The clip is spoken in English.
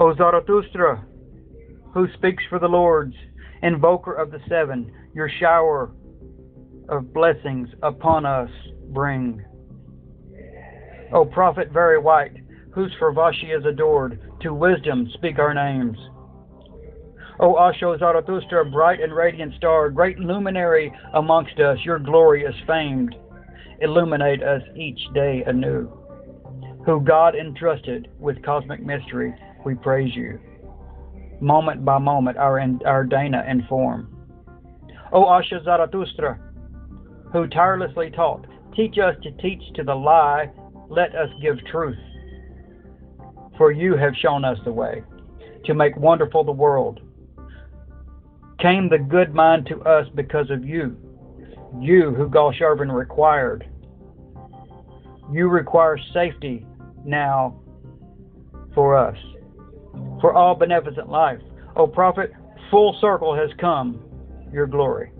O Zarathustra, who speaks for the Lords, invoker of the seven, your shower of blessings upon us bring. O prophet very white, whose Fravashi is adored, to wisdom speak our names. O Asho Zarathustra, bright and radiant star, great luminary amongst us, your glory is famed. Illuminate us each day anew. Who God entrusted with cosmic mystery, we praise you. Moment by moment, our, our Daena inform. O Asha Zarathustra, who tirelessly taught, teach us to teach to the lie, let us give truth. For you have shown us the way to make wonderful the world. Came the good mind to us because of you, you who Geush Urvan required. You require safety now for us, for all beneficent life. O prophet, full circle has come your glory.